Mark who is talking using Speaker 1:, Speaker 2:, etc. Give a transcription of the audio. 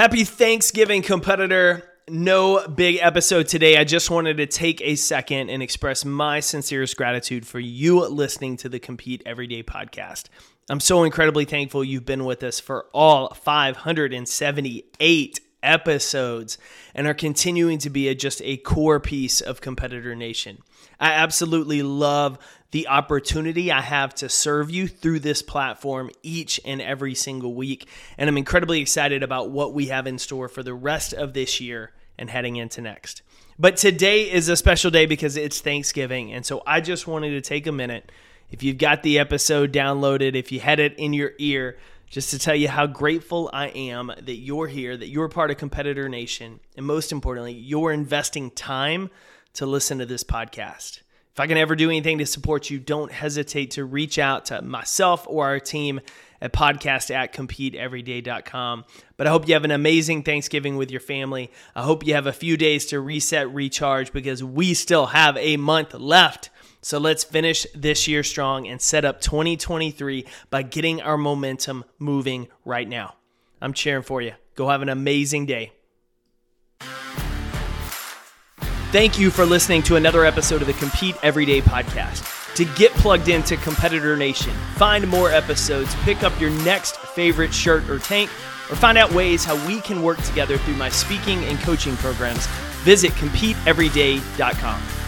Speaker 1: Happy Thanksgiving, competitor. No big episode today. I just wanted to take a second and express my sincerest gratitude for you listening to the Compete Everyday podcast. I'm so incredibly thankful you've been with us for all 578 episodes and are continuing to be a, just a core piece of Competitor Nation. I absolutely love the opportunity I have to serve you through this platform each and every single week. And I'm incredibly excited about what we have in store for the rest of this year and heading into next. But today is a special day because it's Thanksgiving. And so I just wanted to take a minute. If you've got the episode downloaded, if you had it in your ear, just to tell you how grateful I am that you're here, that you're part of Competitor Nation, and most importantly, you're investing time to listen to this podcast. If I can ever do anything to support you, don't hesitate to reach out to myself or our team at podcast at competeeveryday.com. But I hope you have an amazing Thanksgiving with your family. I hope you have a few days to reset, recharge, because we still have a month left. So let's finish this year strong and set up 2023 by getting our momentum moving right now. I'm cheering for you. Go have an amazing day. Thank you for listening to another episode of the Compete Everyday podcast. To get plugged into Competitor Nation, find more episodes, pick up your next favorite shirt or tank, or find out ways how we can work together through my speaking and coaching programs, visit CompeteEveryday.com.